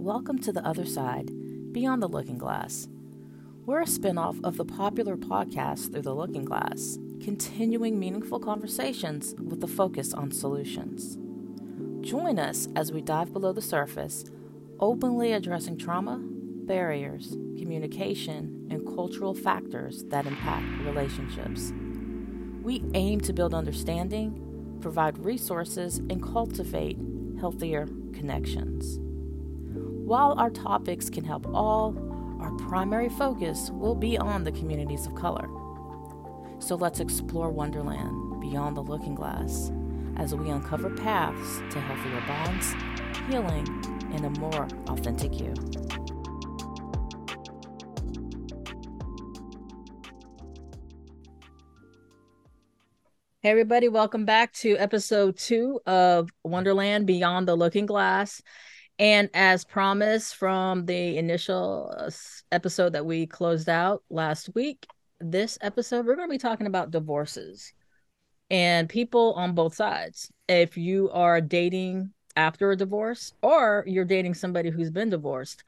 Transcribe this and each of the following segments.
welcome to The Other Side, Beyond the Looking Glass. We're a spinoff of the popular podcast Through the Looking Glass, continuing meaningful conversations with a focus on solutions. Join us as we dive below the surface, openly addressing trauma, barriers, communication, and cultural factors that impact relationships. We aim to build understanding, provide resources, and cultivate healthier connections. While our topics can help all, our primary focus will be on the communities of color. So let's explore Wonderland beyond the looking glass as we uncover paths to healthier bonds, healing, and a more authentic you. Hey, everybody, welcome back to episode two of Wonderland Beyond the Looking Glass. And as promised from the initial uh, episode that we closed out last week, this episode, we're going to be talking about divorces and people on both sides. If you are dating after a divorce, or you're dating somebody who's been divorced,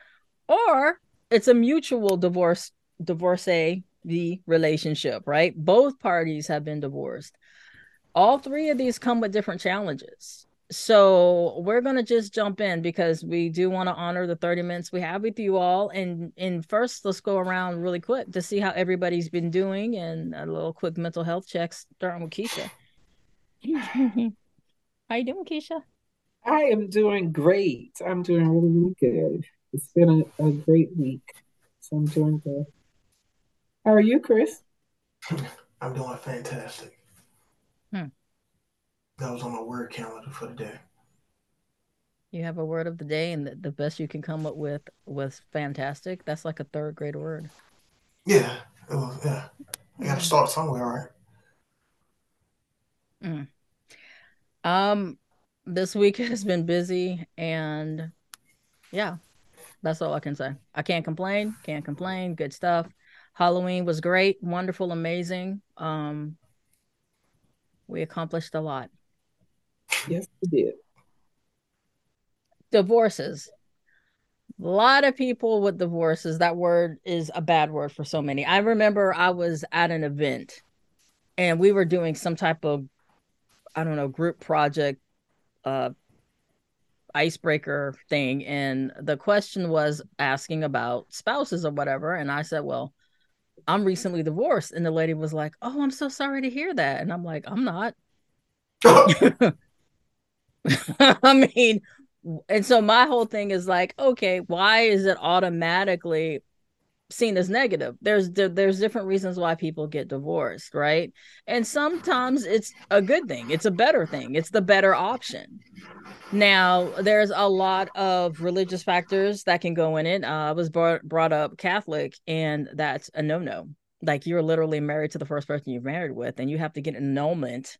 or it's a mutual divorce, divorcee the relationship, right? Both parties have been divorced all three of these come with different challenges. So we're gonna just jump in because we do want to honor the 30 minutes we have with you all. And and first, let's go around really quick to see how everybody's been doing and a little quick mental health checks, starting with Keisha. how you doing, Keisha? I am doing great. I'm doing really, really good. It's been a, a great week. So I'm doing good. How are you, Chris? I'm doing fantastic. That was on my word calendar for the day. You have a word of the day, and the, the best you can come up with was fantastic. That's like a third grade word. Yeah, it was. Yeah, I got to start somewhere, right? Mm. Um, this week has been busy, and yeah, that's all I can say. I can't complain. Can't complain. Good stuff. Halloween was great, wonderful, amazing. Um, we accomplished a lot. Yes, we did. Divorces. A lot of people with divorces, that word is a bad word for so many. I remember I was at an event and we were doing some type of, I don't know, group project, uh, icebreaker thing. And the question was asking about spouses or whatever. And I said, well, I'm recently divorced. And the lady was like, Oh, I'm so sorry to hear that. And I'm like, I'm not. I mean, and so my whole thing is like, okay, why is it automatically seen as negative? There's there's different reasons why people get divorced, right? And sometimes it's a good thing. It's a better thing. It's the better option. Now, there's a lot of religious factors that can go in it. Uh, I was brought brought up Catholic, and that's a no no. Like you're literally married to the first person you're married with, and you have to get an annulment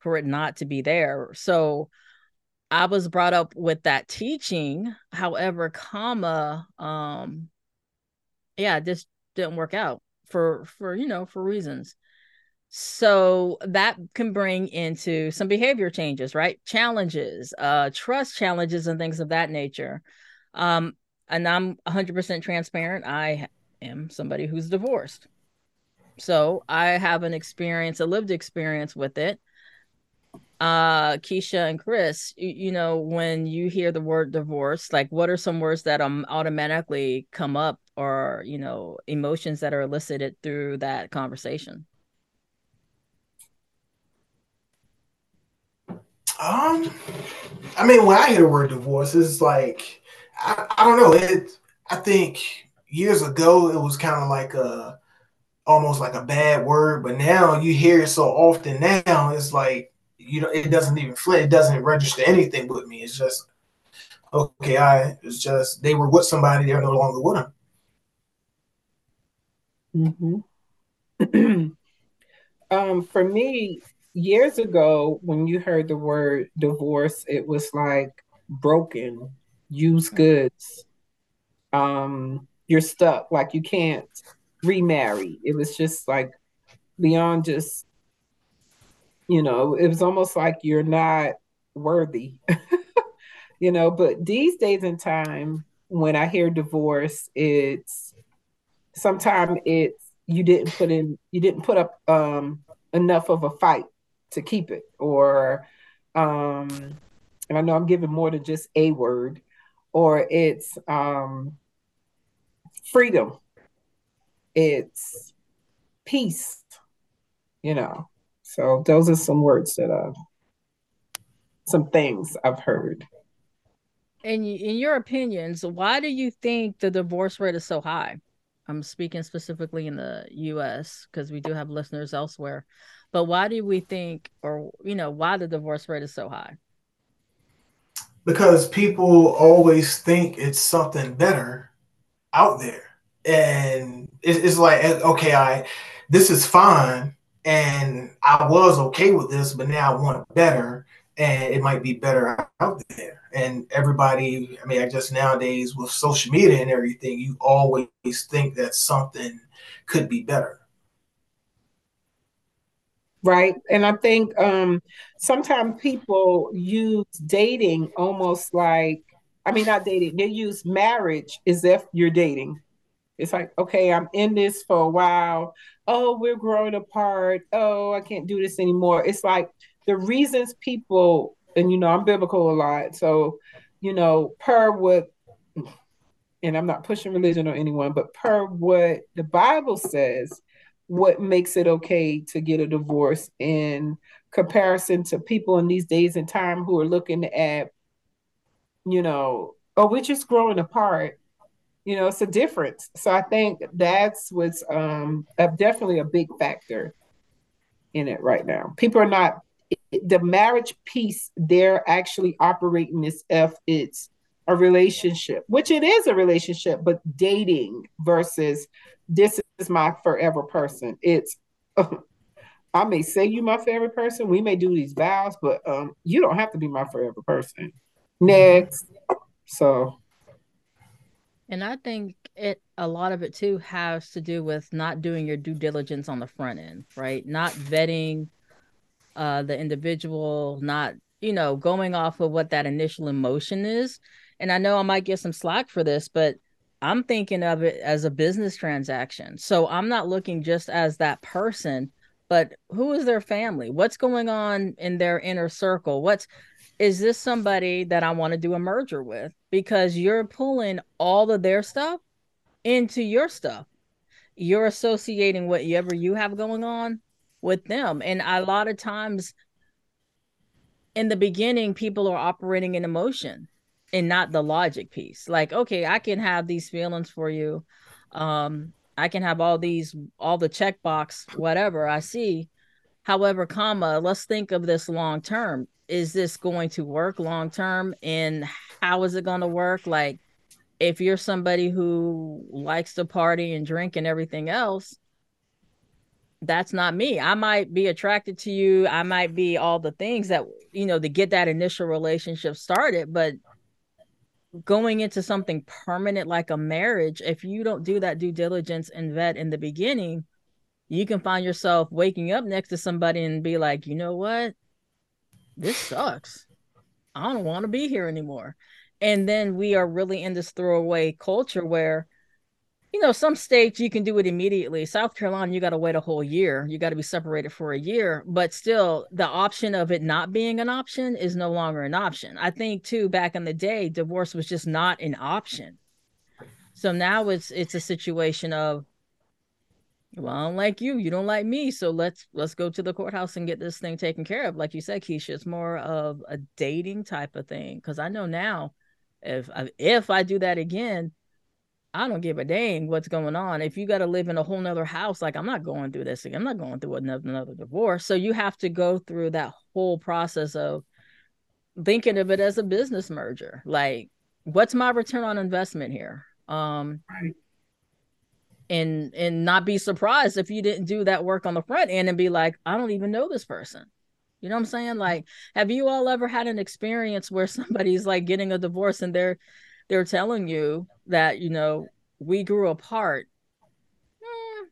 for it not to be there. So I was brought up with that teaching. However, comma, um, yeah, this didn't work out for for you know for reasons. So that can bring into some behavior changes right? Challenges uh trust challenges and things of that nature. Um and i'm 100% transparent i am somebody who's divorced. So i have an experience a lived experience with it uh keisha and chris you, you know when you hear the word divorce like what are some words that um automatically come up or you know emotions that are elicited through that conversation Um, I mean, when I hear the word divorce, it's like I, I don't know. It. I think years ago it was kind of like a almost like a bad word, but now you hear it so often. Now it's like you know it doesn't even flip. It doesn't register anything with me. It's just okay. I it's just they were with somebody. They're no longer with them. Mm-hmm. um, for me, years ago, when you heard the word divorce, it was like broken, used goods. Um, you're stuck, like you can't remarry. It was just like beyond just, you know, it was almost like you're not worthy. you know, but these days in time, when I hear divorce, it's sometimes it's you didn't put in you didn't put up um, enough of a fight to keep it, or um, and I know I'm giving more than just a word, or it's um, freedom, it's peace, you know. So those are some words that uh, some things I've heard. In in your opinions, why do you think the divorce rate is so high? I'm speaking specifically in the US because we do have listeners elsewhere. But why do we think or you know, why the divorce rate is so high? Because people always think it's something better out there. And it's, like okay, I this is fine and I was okay with this, but now I want better and it might be better out there. And everybody, I mean, I just nowadays with social media and everything, you always think that something could be better. Right. And I think um, sometimes people use dating almost like, I mean, not dating, they use marriage as if you're dating. It's like, okay, I'm in this for a while. Oh, we're growing apart. Oh, I can't do this anymore. It's like the reasons people, and you know, I'm biblical a lot. So, you know, per what, and I'm not pushing religion on anyone, but per what the Bible says, what makes it okay to get a divorce in comparison to people in these days and time who are looking at, you know, oh, we're just growing apart. You know, it's a difference. So I think that's what's um, a, definitely a big factor in it right now. People are not the marriage piece they're actually operating as if it's a relationship, which it is a relationship, but dating versus this is my forever person. It's I may say you my favorite person. We may do these vows, but um, you don't have to be my forever person. Next. So and I think it a lot of it too has to do with not doing your due diligence on the front end, right? Not vetting uh, the individual, not, you know, going off of what that initial emotion is. And I know I might get some slack for this, but I'm thinking of it as a business transaction. So I'm not looking just as that person, but who is their family? What's going on in their inner circle? What's is this somebody that I want to do a merger with? Because you're pulling all of their stuff into your stuff. You're associating whatever you have going on with them. And a lot of times in the beginning, people are operating in emotion and not the logic piece. Like, okay, I can have these feelings for you. Um, I can have all these, all the checkbox, whatever I see. However, comma, let's think of this long term. Is this going to work long term? And how is it going to work? Like, if you're somebody who likes to party and drink and everything else, that's not me. I might be attracted to you. I might be all the things that, you know, to get that initial relationship started. But going into something permanent like a marriage, if you don't do that due diligence and vet in the beginning, you can find yourself waking up next to somebody and be like, you know what? This sucks. I don't want to be here anymore. And then we are really in this throwaway culture where you know, some states you can do it immediately. South Carolina, you got to wait a whole year. You got to be separated for a year. But still, the option of it not being an option is no longer an option. I think too, back in the day, divorce was just not an option. So now it's it's a situation of, well, I don't like you, you don't like me, so let's let's go to the courthouse and get this thing taken care of. Like you said, Keisha, it's more of a dating type of thing. Because I know now, if if I do that again I don't give a dang what's going on. If you got to live in a whole nother house, like I'm not going through this. Again i'm not going through another, another divorce. So you have to go through that whole process of thinking of it as a business merger. Like, what's my return on investment here? Um, right. And and not be surprised if you didn't do that work on the front end and be like, I don't even know this person. You know what I'm saying? Like, have you all ever had an experience where somebody's like getting a divorce and they're they're telling you that you know we grew apart mm,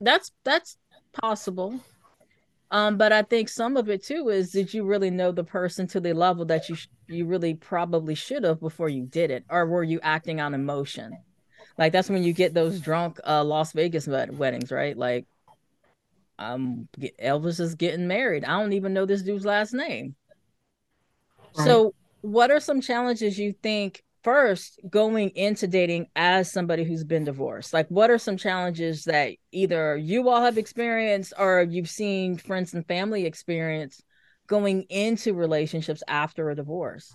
that's that's possible Um, but I think some of it too is did you really know the person to the level that you sh- you really probably should have before you did it, or were you acting on emotion? Like that's when you get those drunk uh, Las Vegas wed- weddings, right? Like, um, Elvis is getting married. I don't even know this dude's last name. Right. So, what are some challenges you think first going into dating as somebody who's been divorced like what are some challenges that either you all have experienced or you've seen friends and family experience going into relationships after a divorce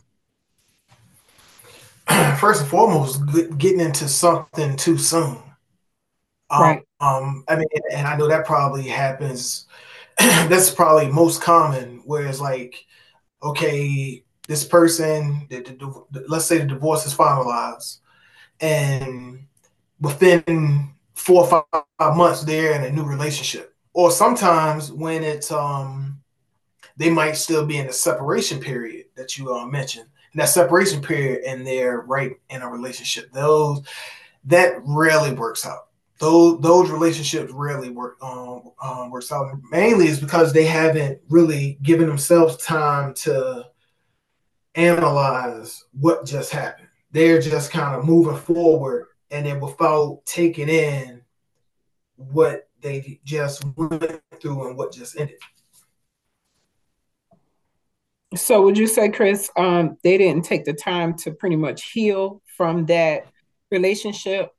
first and foremost getting into something too soon um, right um i mean and i know that probably happens that's probably most common where it's like okay this person, the, the, the, let's say the divorce is finalized, and within four or five months they're in a new relationship. Or sometimes when it's um they might still be in the separation period that you uh, mentioned. That separation period and they're right in a relationship. Those that rarely works out. Those those relationships rarely work um, um works out. Mainly is because they haven't really given themselves time to analyze what just happened. They're just kind of moving forward and then without taking in what they just went through and what just ended. So would you say, Chris, um, they didn't take the time to pretty much heal from that relationship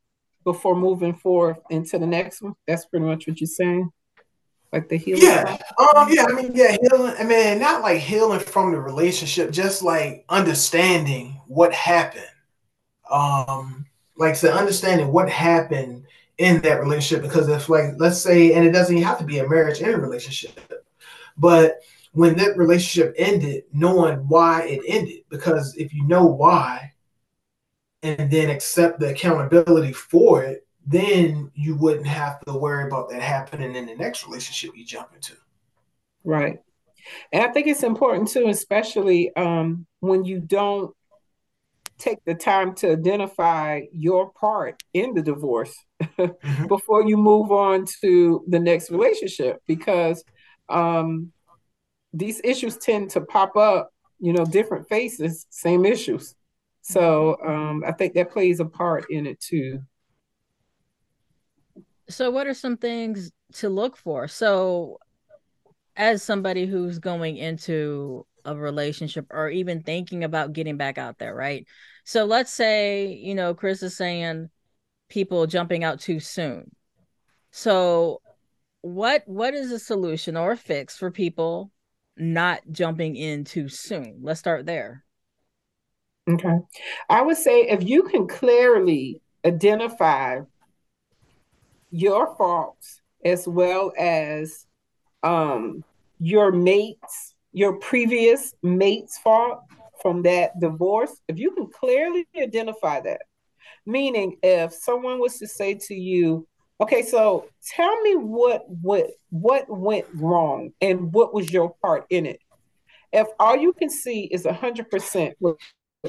before moving forward into the next one? That's pretty much what you're saying? Like the healing? Yeah. Um yeah i mean yeah healing i mean not like healing from the relationship just like understanding what happened. Um like so understanding what happened in that relationship because if like let's say and it doesn't have to be a marriage in a relationship but when that relationship ended knowing why it ended because if you know why and then accept the accountability for it then you wouldn't have to worry about that happening in the next relationship you jump into. Right. And I think it's important too, especially um, when you don't take the time to identify your part in the divorce mm-hmm. before you move on to the next relationship, because um, these issues tend to pop up, you know, different faces, same issues. So um, I think that plays a part in it too. So, what are some things to look for? So, as somebody who's going into a relationship or even thinking about getting back out there, right? So, let's say, you know, Chris is saying people jumping out too soon. So, what what is a solution or a fix for people not jumping in too soon? Let's start there. Okay. I would say if you can clearly identify your faults as well as um, your mates, your previous mate's fault from that divorce, if you can clearly identify that, meaning if someone was to say to you, okay, so tell me what what what went wrong and what was your part in it. If all you can see is hundred percent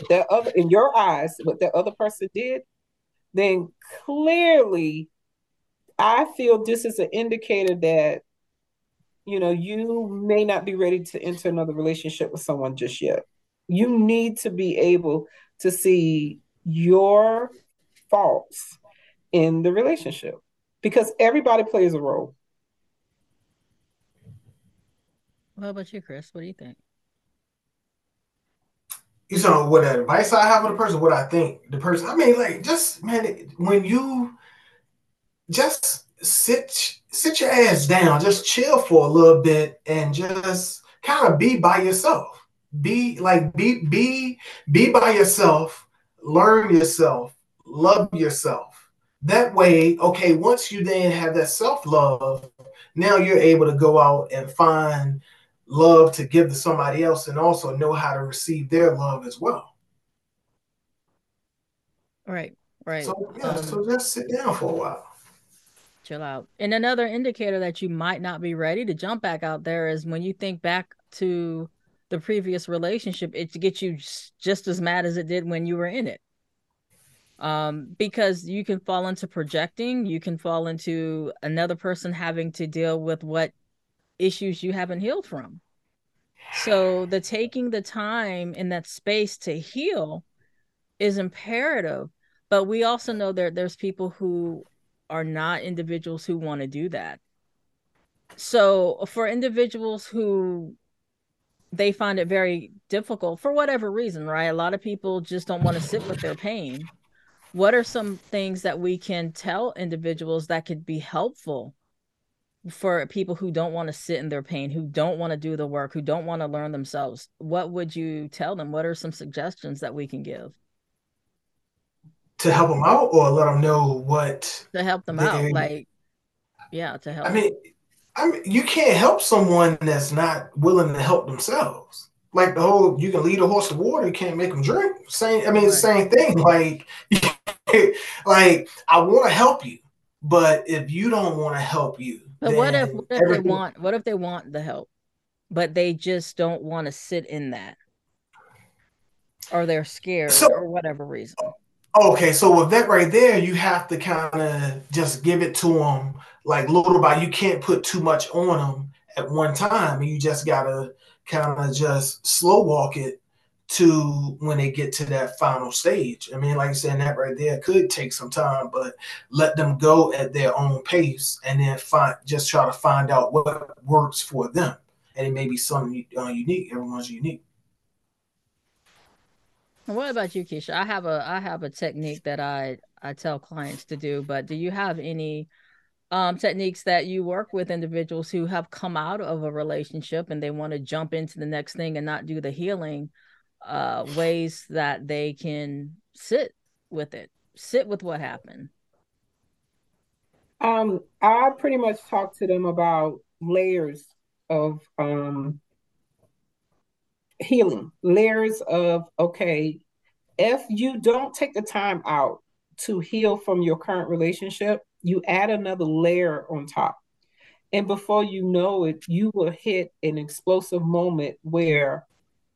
that other in your eyes, what that other person did, then clearly I feel this is an indicator that you know you may not be ready to enter another relationship with someone just yet. You need to be able to see your faults in the relationship because everybody plays a role. What about you, Chris? What do you think? You know what advice I have with a person, what I think the person. I mean, like, just man, when you just sit sit your ass down, just chill for a little bit and just kind of be by yourself. Be like be be be by yourself, learn yourself, love yourself. That way, okay, once you then have that self-love, now you're able to go out and find love to give to somebody else and also know how to receive their love as well. Right, right. So yeah, um, so just sit down for a while chill out. And another indicator that you might not be ready to jump back out there is when you think back to the previous relationship, it gets you just as mad as it did when you were in it. Um, because you can fall into projecting, you can fall into another person having to deal with what issues you haven't healed from. So the taking the time in that space to heal is imperative. But we also know that there's people who are not individuals who want to do that. So for individuals who they find it very difficult for whatever reason, right? A lot of people just don't want to sit with their pain. What are some things that we can tell individuals that could be helpful for people who don't want to sit in their pain, who don't want to do the work, who don't want to learn themselves? What would you tell them? What are some suggestions that we can give? To help them out or let them know what to help them out like yeah, to help. I mean, I mean, you can't help someone that's not willing to help themselves. Like the whole, you can lead a horse to water, you can't make them drink. Same, I mean, right. the same thing. Like, like I want to help you, but if you don't want to help you, but what if, what if they want? What if they want the help, but they just don't want to sit in that, or they're scared, so, or whatever reason? Okay, so with that right there, you have to kind of just give it to them like little by. You can't put too much on them at one time. You just gotta kind of just slow walk it to when they get to that final stage. I mean, like I said, that right there could take some time, but let them go at their own pace and then find just try to find out what works for them. And it may be something uh, unique. Everyone's unique. What about you, Keisha? I have a I have a technique that I I tell clients to do, but do you have any um, techniques that you work with individuals who have come out of a relationship and they want to jump into the next thing and not do the healing uh, ways that they can sit with it, sit with what happened? Um, I pretty much talk to them about layers of um, healing, layers of, okay, if you don't take the time out to heal from your current relationship, you add another layer on top. And before you know it, you will hit an explosive moment where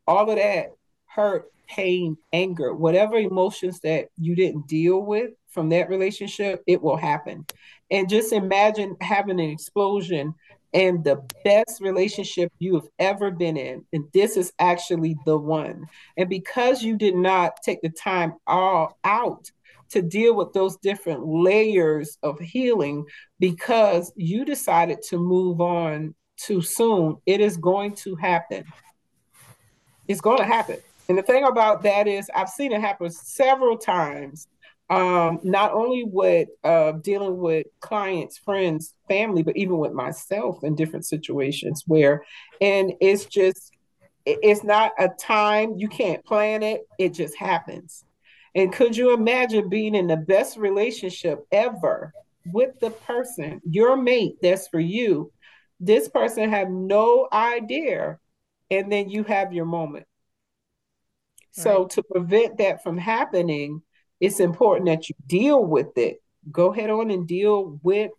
all of that hurt, pain, anger, whatever emotions that you didn't deal with from that relationship, it will happen. And just imagine having an explosion and the best relationship you have ever been in. And this is actually the one. And because you did not take the time all out to deal with those different layers of healing, because you decided to move on too soon, it is going to happen. It's going to happen. And the thing about that is, I've seen it happen several times. Um, not only with uh, dealing with clients, friends, family, but even with myself in different situations where, and it's just, it's not a time you can't plan it; it just happens. And could you imagine being in the best relationship ever with the person, your mate that's for you? This person had no idea, and then you have your moment so right. to prevent that from happening, it's important that you deal with it. Go ahead on and deal with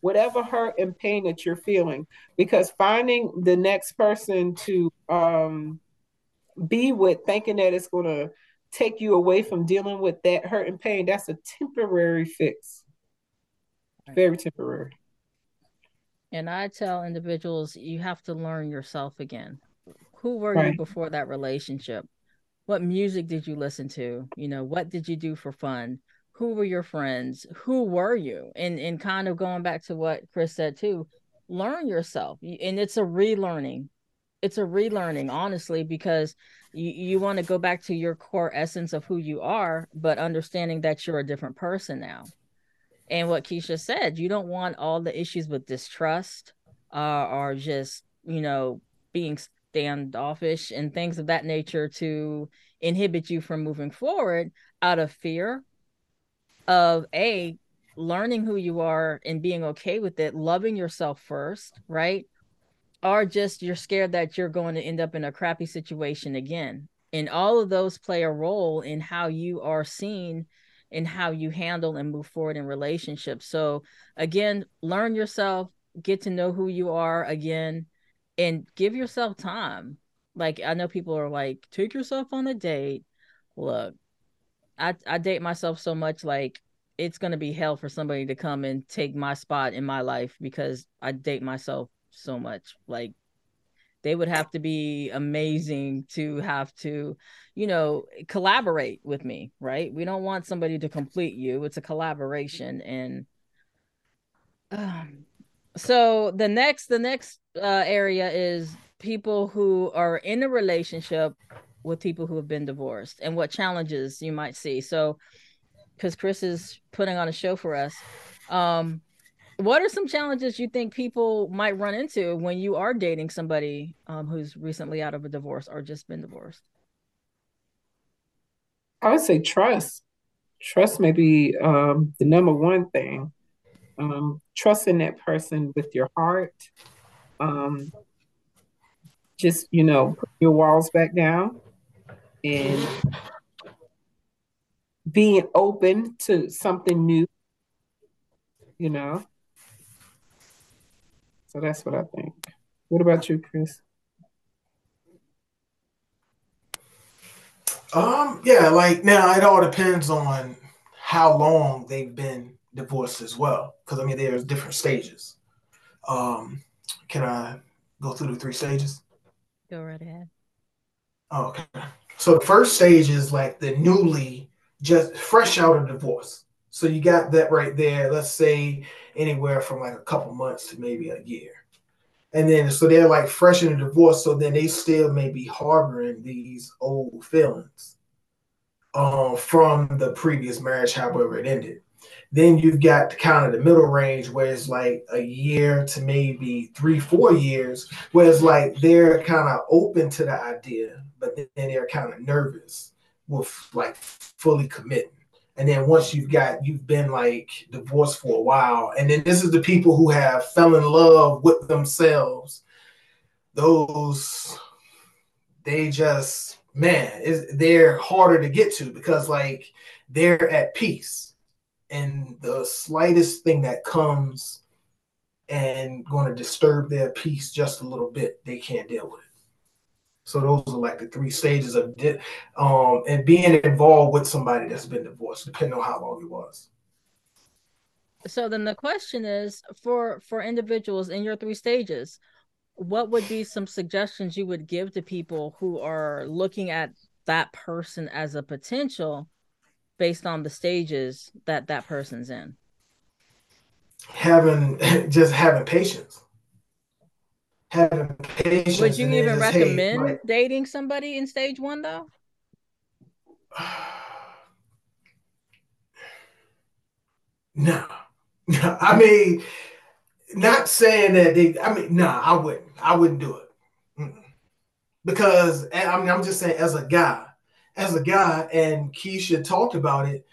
whatever hurt and pain that you're feeling because finding the next person to um, be with thinking that it's going to take you away from dealing with that hurt and pain that's a temporary fix very temporary and i tell individuals you have to learn yourself again who were right. you before that relationship what music did you listen to? You know what did you do for fun? Who were your friends? Who were you? And and kind of going back to what chris said too learn yourself. And it's a relearning. It's a relearning honestly because you, you want to go back to your core essence of who you are but understanding that you're a different person now. And what keisha said you don't want all the issues with distrust uh, or just you know being standoffish and things of that nature to inhibit you from moving forward out of fear of a learning who you are and being okay with it loving yourself first right? Or just you're scared that you're going to end up in a crappy situation again. And all of those play a role in how you are seen and how you handle and move forward in relationships. So again learn yourself get to know who you are again and give yourself time. Like I know people are like, take yourself on a date. Look, I I date myself so much like it's gonna be hell for somebody to come and take my spot in my life because I date myself so much. Like they would have to be amazing to have to, you know, collaborate with me, right? We don't want somebody to complete you. It's a collaboration and um, so the next the next uh, area is people who are in a relationship with people who have been divorced and what challenges you might see. So because Chris is putting on a show for us. Um, what are some challenges you think people might run into when you are dating somebody um, who's recently out of a divorce or just been divorced? I would say trust. Trust may be um, the number one thing. Um, trusting that person with your heart. Um, just, you know, put your walls back down and being open to something new, you know. So that's what I think. What about you, Chris? Um, yeah, like now it all depends on how long they've been divorced as well. Because I mean, there's different stages. Um, can I go through the three stages? Go right ahead. Okay. So the first stage is like the newly just fresh out of divorce. So you got that right there. Let's say anywhere from like a couple months to maybe a year. And then so they're like fresh in a divorce, so then they still may be harboring these old feelings um, from the previous marriage, however it ended. Then you've got kind of the middle range where it's like a year to maybe three, four years, where it's like they're kind of open to the idea, but then they're kind of nervous with like fully committing. And then once you've got you've been like divorced for a while, and then this is the people who have fell in love with themselves. Those they just man, is they're harder to get to because like they're at peace, and the slightest thing that comes and going to disturb their peace just a little bit, they can't deal with it. So those are like the three stages of di- um and being involved with somebody that's been divorced, depending on how long it was. So then the question is for for individuals in your three stages, what would be some suggestions you would give to people who are looking at that person as a potential based on the stages that that person's in? Having just having patience having patience. Would you even recommend like, dating somebody in stage one though? No, no. I mean, not saying that they. I mean, no, nah, I wouldn't. I wouldn't do it because I mean, I'm just saying as a guy, as a guy, and Keisha talked about it.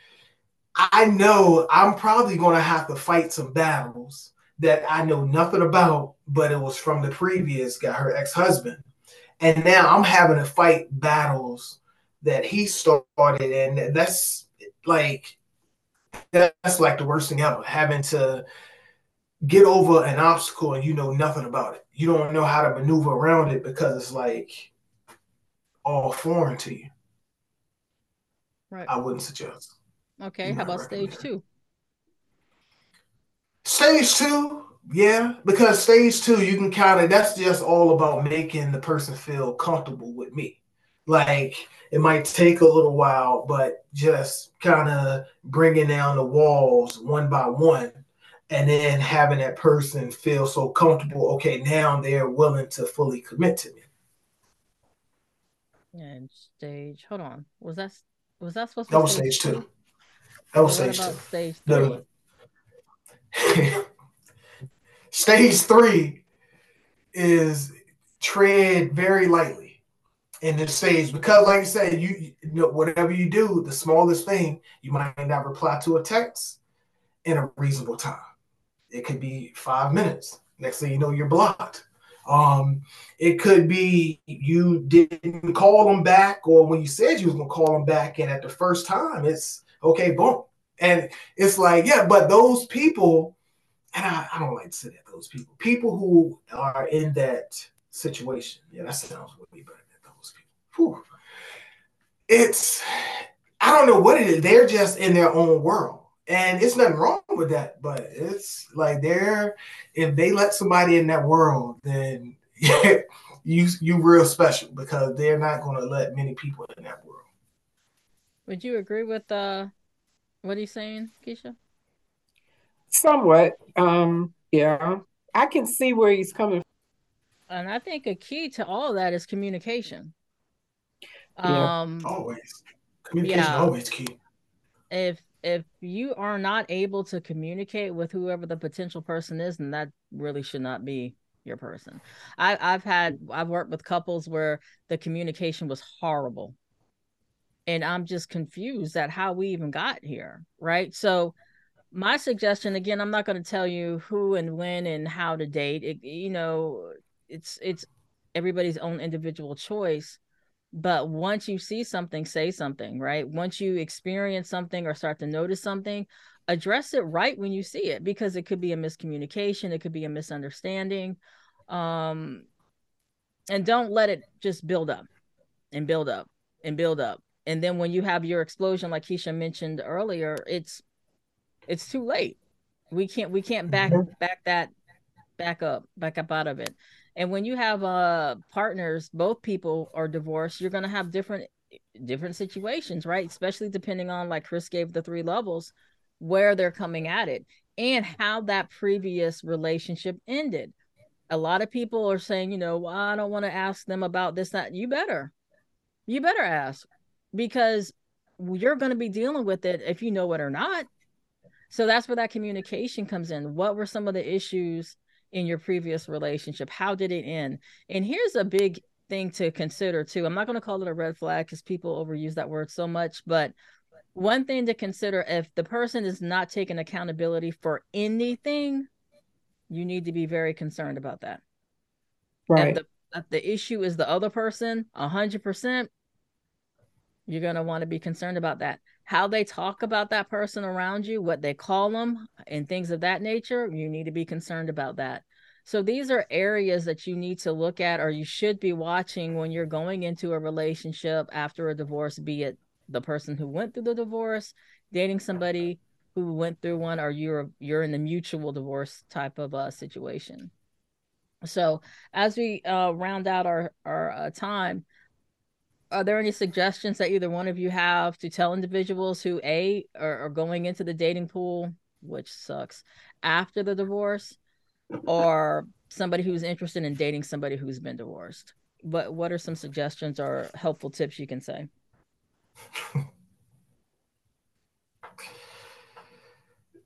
I know I'm probably going to have to fight some battles that I know nothing about, but it was from the previous guy, her ex husband. And now I'm having to fight battles that he started. And that's like, that's like the worst thing ever having to get over an obstacle and you know nothing about it. You don't know how to maneuver around it because it's like all foreign to you. Right. I wouldn't suggest. Okay. How about stage two? Stage two, yeah, because stage two, you can kind of that's just all about making the person feel comfortable with me. Like it might take a little while, but just kind of bringing down the walls one by one, and then having that person feel so comfortable. Okay, now they're willing to fully commit to me. And stage, hold on, was that was that supposed to? That was stage two. That was stage two. Stage three. Stage three is tread very lightly in this stage because, like I said, you, you know whatever you do, the smallest thing, you might not reply to a text in a reasonable time. It could be five minutes. Next thing you know, you're blocked. Um, it could be you didn't call them back, or when you said you was gonna call them back, and at the first time, it's okay, boom. And it's like, yeah, but those people, and I, I don't like to say that those people, people who are in that situation, yeah, that sounds way better than those people. Whew. It's, I don't know what it is. They're just in their own world. And it's nothing wrong with that. But it's like they're if they let somebody in that world, then you you real special because they're not going to let many people in that world. Would you agree with uh what he's saying, Keisha? Somewhat. Um, yeah. I can see where he's coming from. And I think a key to all of that is communication. Yeah. Um always. Communication yeah. always key. If if you are not able to communicate with whoever the potential person is, then that really should not be your person. I, I've had I've worked with couples where the communication was horrible. And I'm just confused at how we even got here. Right. So my suggestion again, I'm not going to tell you who and when and how to date. It, you know, it's it's everybody's own individual choice but once you see something say something right? Once you experience something or start to notice something address it right when you see it because it could be a miscommunication it could be a misunderstanding um and don't let it just build up and build up and build up. And then when you have your explosion like keisha mentioned earlier it's it's too late. We can't we can't back mm-hmm. back that back up back up out of it and when you have uh partners both people are divorced you're going to have different different situations right? Especially depending on like chris gave the three levels where they're coming at it and how that previous relationship ended. A lot of people are saying you know well, i don't want to ask them about this that you better you better ask because you're going to be dealing with it if you know it or not. So that's where that communication comes in. What were some of the issues in your previous relationship? How did it end? And here's a big thing to consider too. I'm not going to call it a red flag because people overuse that word so much, but one thing to consider if the person is not taking accountability for anything, you need to be very concerned about that. Right. If the, if the issue is the other person, 100%, you're going to want to be concerned about that. How they talk about that person around you, what they call them, and things of that nature, you need to be concerned about that. So these are areas that you need to look at or you should be watching when you're going into a relationship after a divorce, be it the person who went through the divorce, dating somebody who went through one, or you're you're in the mutual divorce type of uh, situation. So as we uh, round out our our uh, time, are there any suggestions that either one of you have to tell individuals who a are, are going into the dating pool which sucks after the divorce or somebody who's interested in dating somebody who's been divorced? What what are some suggestions or helpful tips you can say?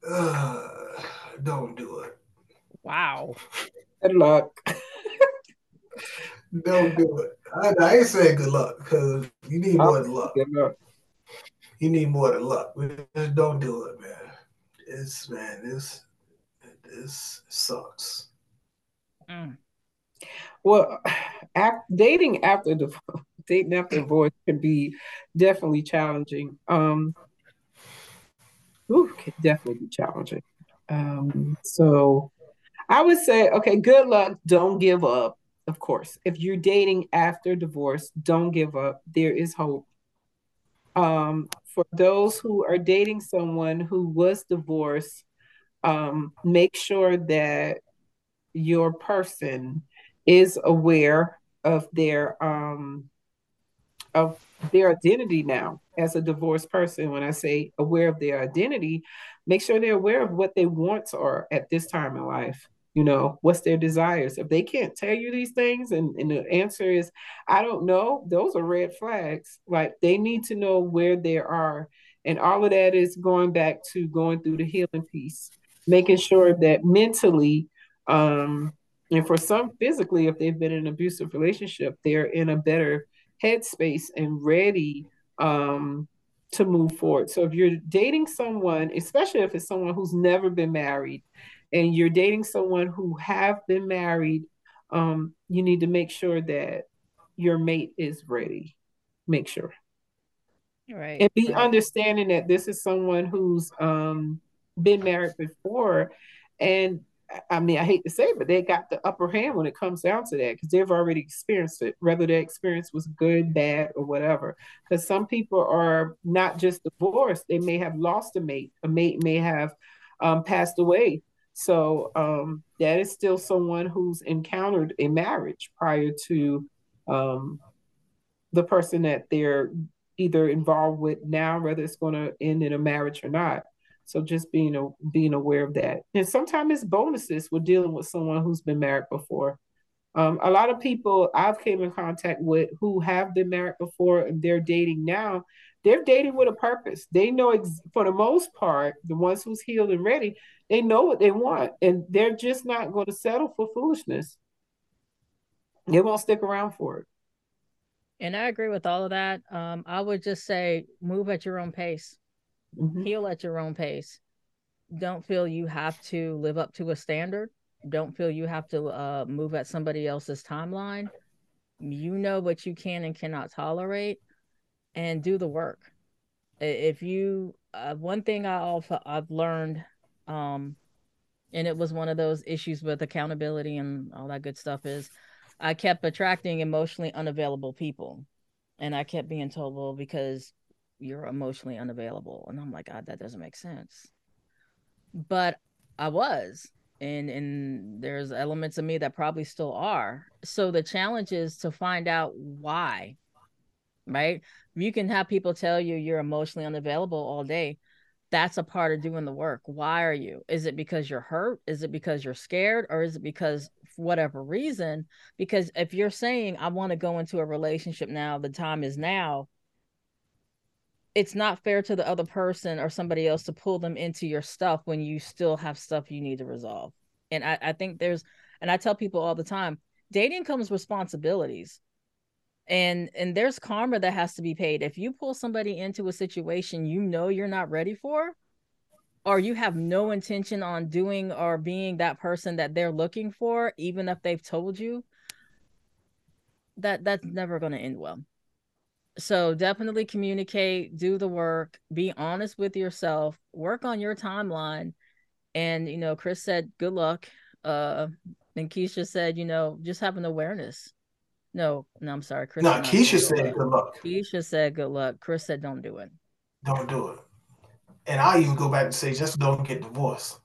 Uh, don't do it. Wow. Good luck don't do it. I, I ain't saying good luck because you need more than luck. You need more than luck. Just don't do it, man. It's man, this this sucks. Mm. Well, dating after the dating after divorce can be definitely challenging. Um, ooh, can definitely be challenging. Um, so I would say, okay, good luck. Don't give up of course. If you're dating after divorce, don't give up. There is hope. Um, for those who are dating someone who was divorced, um, make sure that your person is aware of their um, of their identity now as a divorced person. When I say aware of their identity, make sure they're aware of what they wants are at this time in life you know what's their desires? If they can't tell you these things and, and the answer is i don't know those are red flags. Like they need to know where they are. And all of that is going back to going through the healing piece making sure that mentally um and for some physically if they've been in an abusive relationship they're in a better headspace and ready um to move forward. So if you're dating someone especially if it's someone who's never been married and you're dating someone who have been married, um, you need to make sure that your mate is ready. Make sure. Right. And be right. understanding that this is someone who's um, been married before and I mean, I hate to say it, but they got the upper hand when it comes down to that because they've already experienced it, whether their experience was good, bad, or whatever. Because some people are not just divorced, they may have lost a mate, a mate may have um, passed away. So um, that is still someone who's encountered a marriage prior to um, the person that they're either involved with now, whether it's going to end in a marriage or not. So just being a, being aware of that, and sometimes it's bonuses with dealing with someone who's been married before. Um, a lot of people I've came in contact with who have been married before and they're dating now, they're dating with a purpose. They know ex- for the most part, the ones who's healed and ready, they know what they want, and they're just not going to settle for foolishness. They won't stick around for it. And I agree with all of that. Um, I would just say move at your own pace, mm-hmm. heal at your own pace. Don't feel you have to live up to a standard. Don't feel you have to uh, move at somebody else's timeline. You know what you can and cannot tolerate, and do the work. If you, uh, one thing I also I've learned, um, and it was one of those issues with accountability and all that good stuff is I kept attracting emotionally unavailable people. And I kept being told, well, because you're emotionally unavailable. And I'm like, God, that doesn't make sense. But I was. And and there's elements of me that probably still are. So the challenge is to find out why. Right? You can have people tell you you're emotionally unavailable all day that's a part of doing the work. Why are you? Is it because you're hurt? Is it because you're scared? Or is it because, whatever reason? Because if you're saying, I want to go into a relationship now, the time is now, it's not fair to the other person or somebody else to pull them into your stuff when you still have stuff you need to resolve. And I, I think there's, and I tell people all the time, dating comes responsibilities and and there's karma that has to be paid. If you pull somebody into a situation you know you're not ready for or you have no intention on doing or being that person that they're looking for even if they've told you that that's never going to end well. So definitely communicate do the work be honest with yourself work on your timeline and you know chris said good luck uh and keisha said you know just have an awareness no, no, I'm sorry. Chris no, Keisha said good luck. Keisha said good luck. Chris said don't do it. Don't do it. And I'll even go back and say just don't get divorced.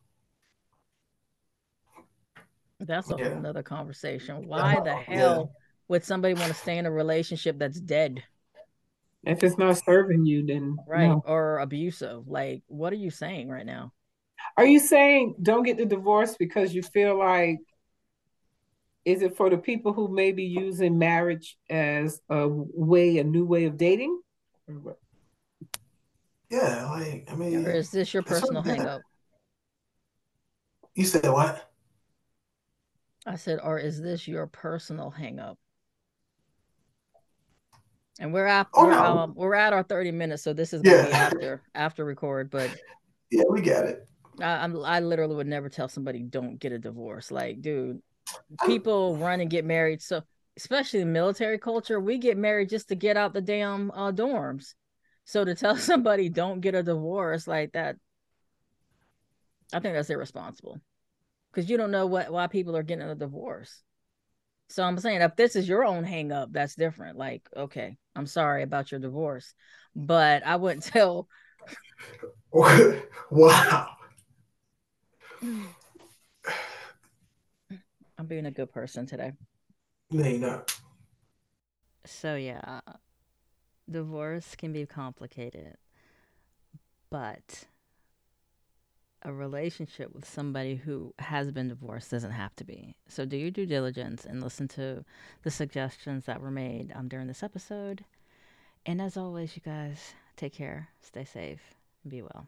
That's a yeah. whole nother conversation. Why the hell yeah. would somebody want to stay in a relationship that's dead? If it's not serving you, then right no. or abusive. Like, what are you saying right now? Are you saying don't get the divorce because you feel like is it for the people who may be using marriage as a way, a new way of dating? Yeah, like I mean, or is this your personal hangup? You said what? I said, or is this your personal hangup? And we're at oh, we're, no. um, we're at our thirty minutes, so this is yeah. be after after record. But yeah, we got it. I, I'm I literally would never tell somebody don't get a divorce. Like, dude, people run and get married. So especially in military culture, we get married just to get out the damn uh, dorms. So to tell somebody don't get a divorce like that, I think that's irresponsible because you don't know what why people are getting a divorce. So I'm saying if this is your own hang up, that's different. Like, okay, I'm sorry about your divorce, but I wouldn't tell. wow. I'm being a good person today. No, you're not. So yeah, divorce can be complicated, but a relationship with somebody who has been divorced doesn't have to be. So do your due diligence and listen to the suggestions that were made um, during this episode. And as always, you guys, take care, stay safe, be well.